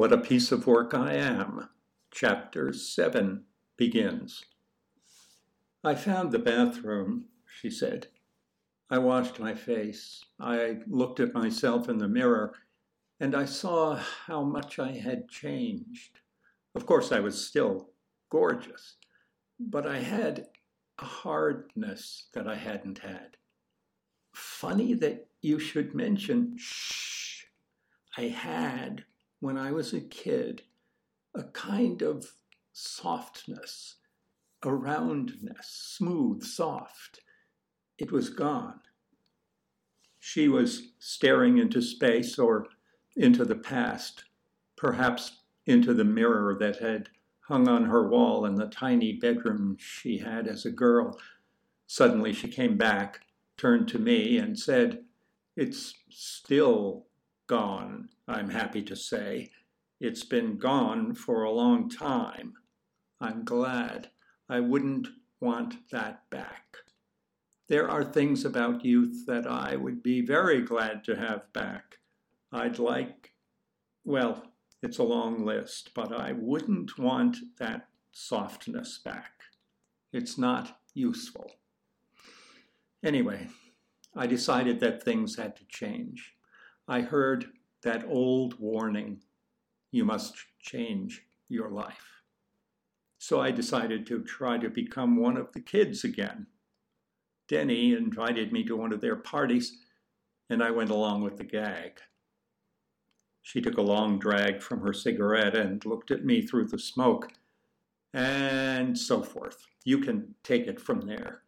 What a piece of work I am. Chapter 7 begins. I found the bathroom, she said. I washed my face. I looked at myself in the mirror, and I saw how much I had changed. Of course, I was still gorgeous, but I had a hardness that I hadn't had. Funny that you should mention, shh, I had, when I was a kid, a kind of softness, a roundness, smooth, soft. It was gone. She was staring into space or into the past, perhaps into the mirror that had hung on her wall in the tiny bedroom she had as a girl. Suddenly she came back, turned to me, and said, It's still gone, I'm happy to say. It's been gone for a long time. I'm glad. I wouldn't want that back. There are things about youth that I would be very glad to have back. I'd like, well, it's a long list, but I wouldn't want that softness back. It's not useful. Anyway, I decided that things had to change. I heard that old warning you must change your life. So I decided to try to become one of the kids again. Denny invited me to one of their parties, and I went along with the gag. She took a long drag from her cigarette and looked at me through the smoke, and so forth. You can take it from there.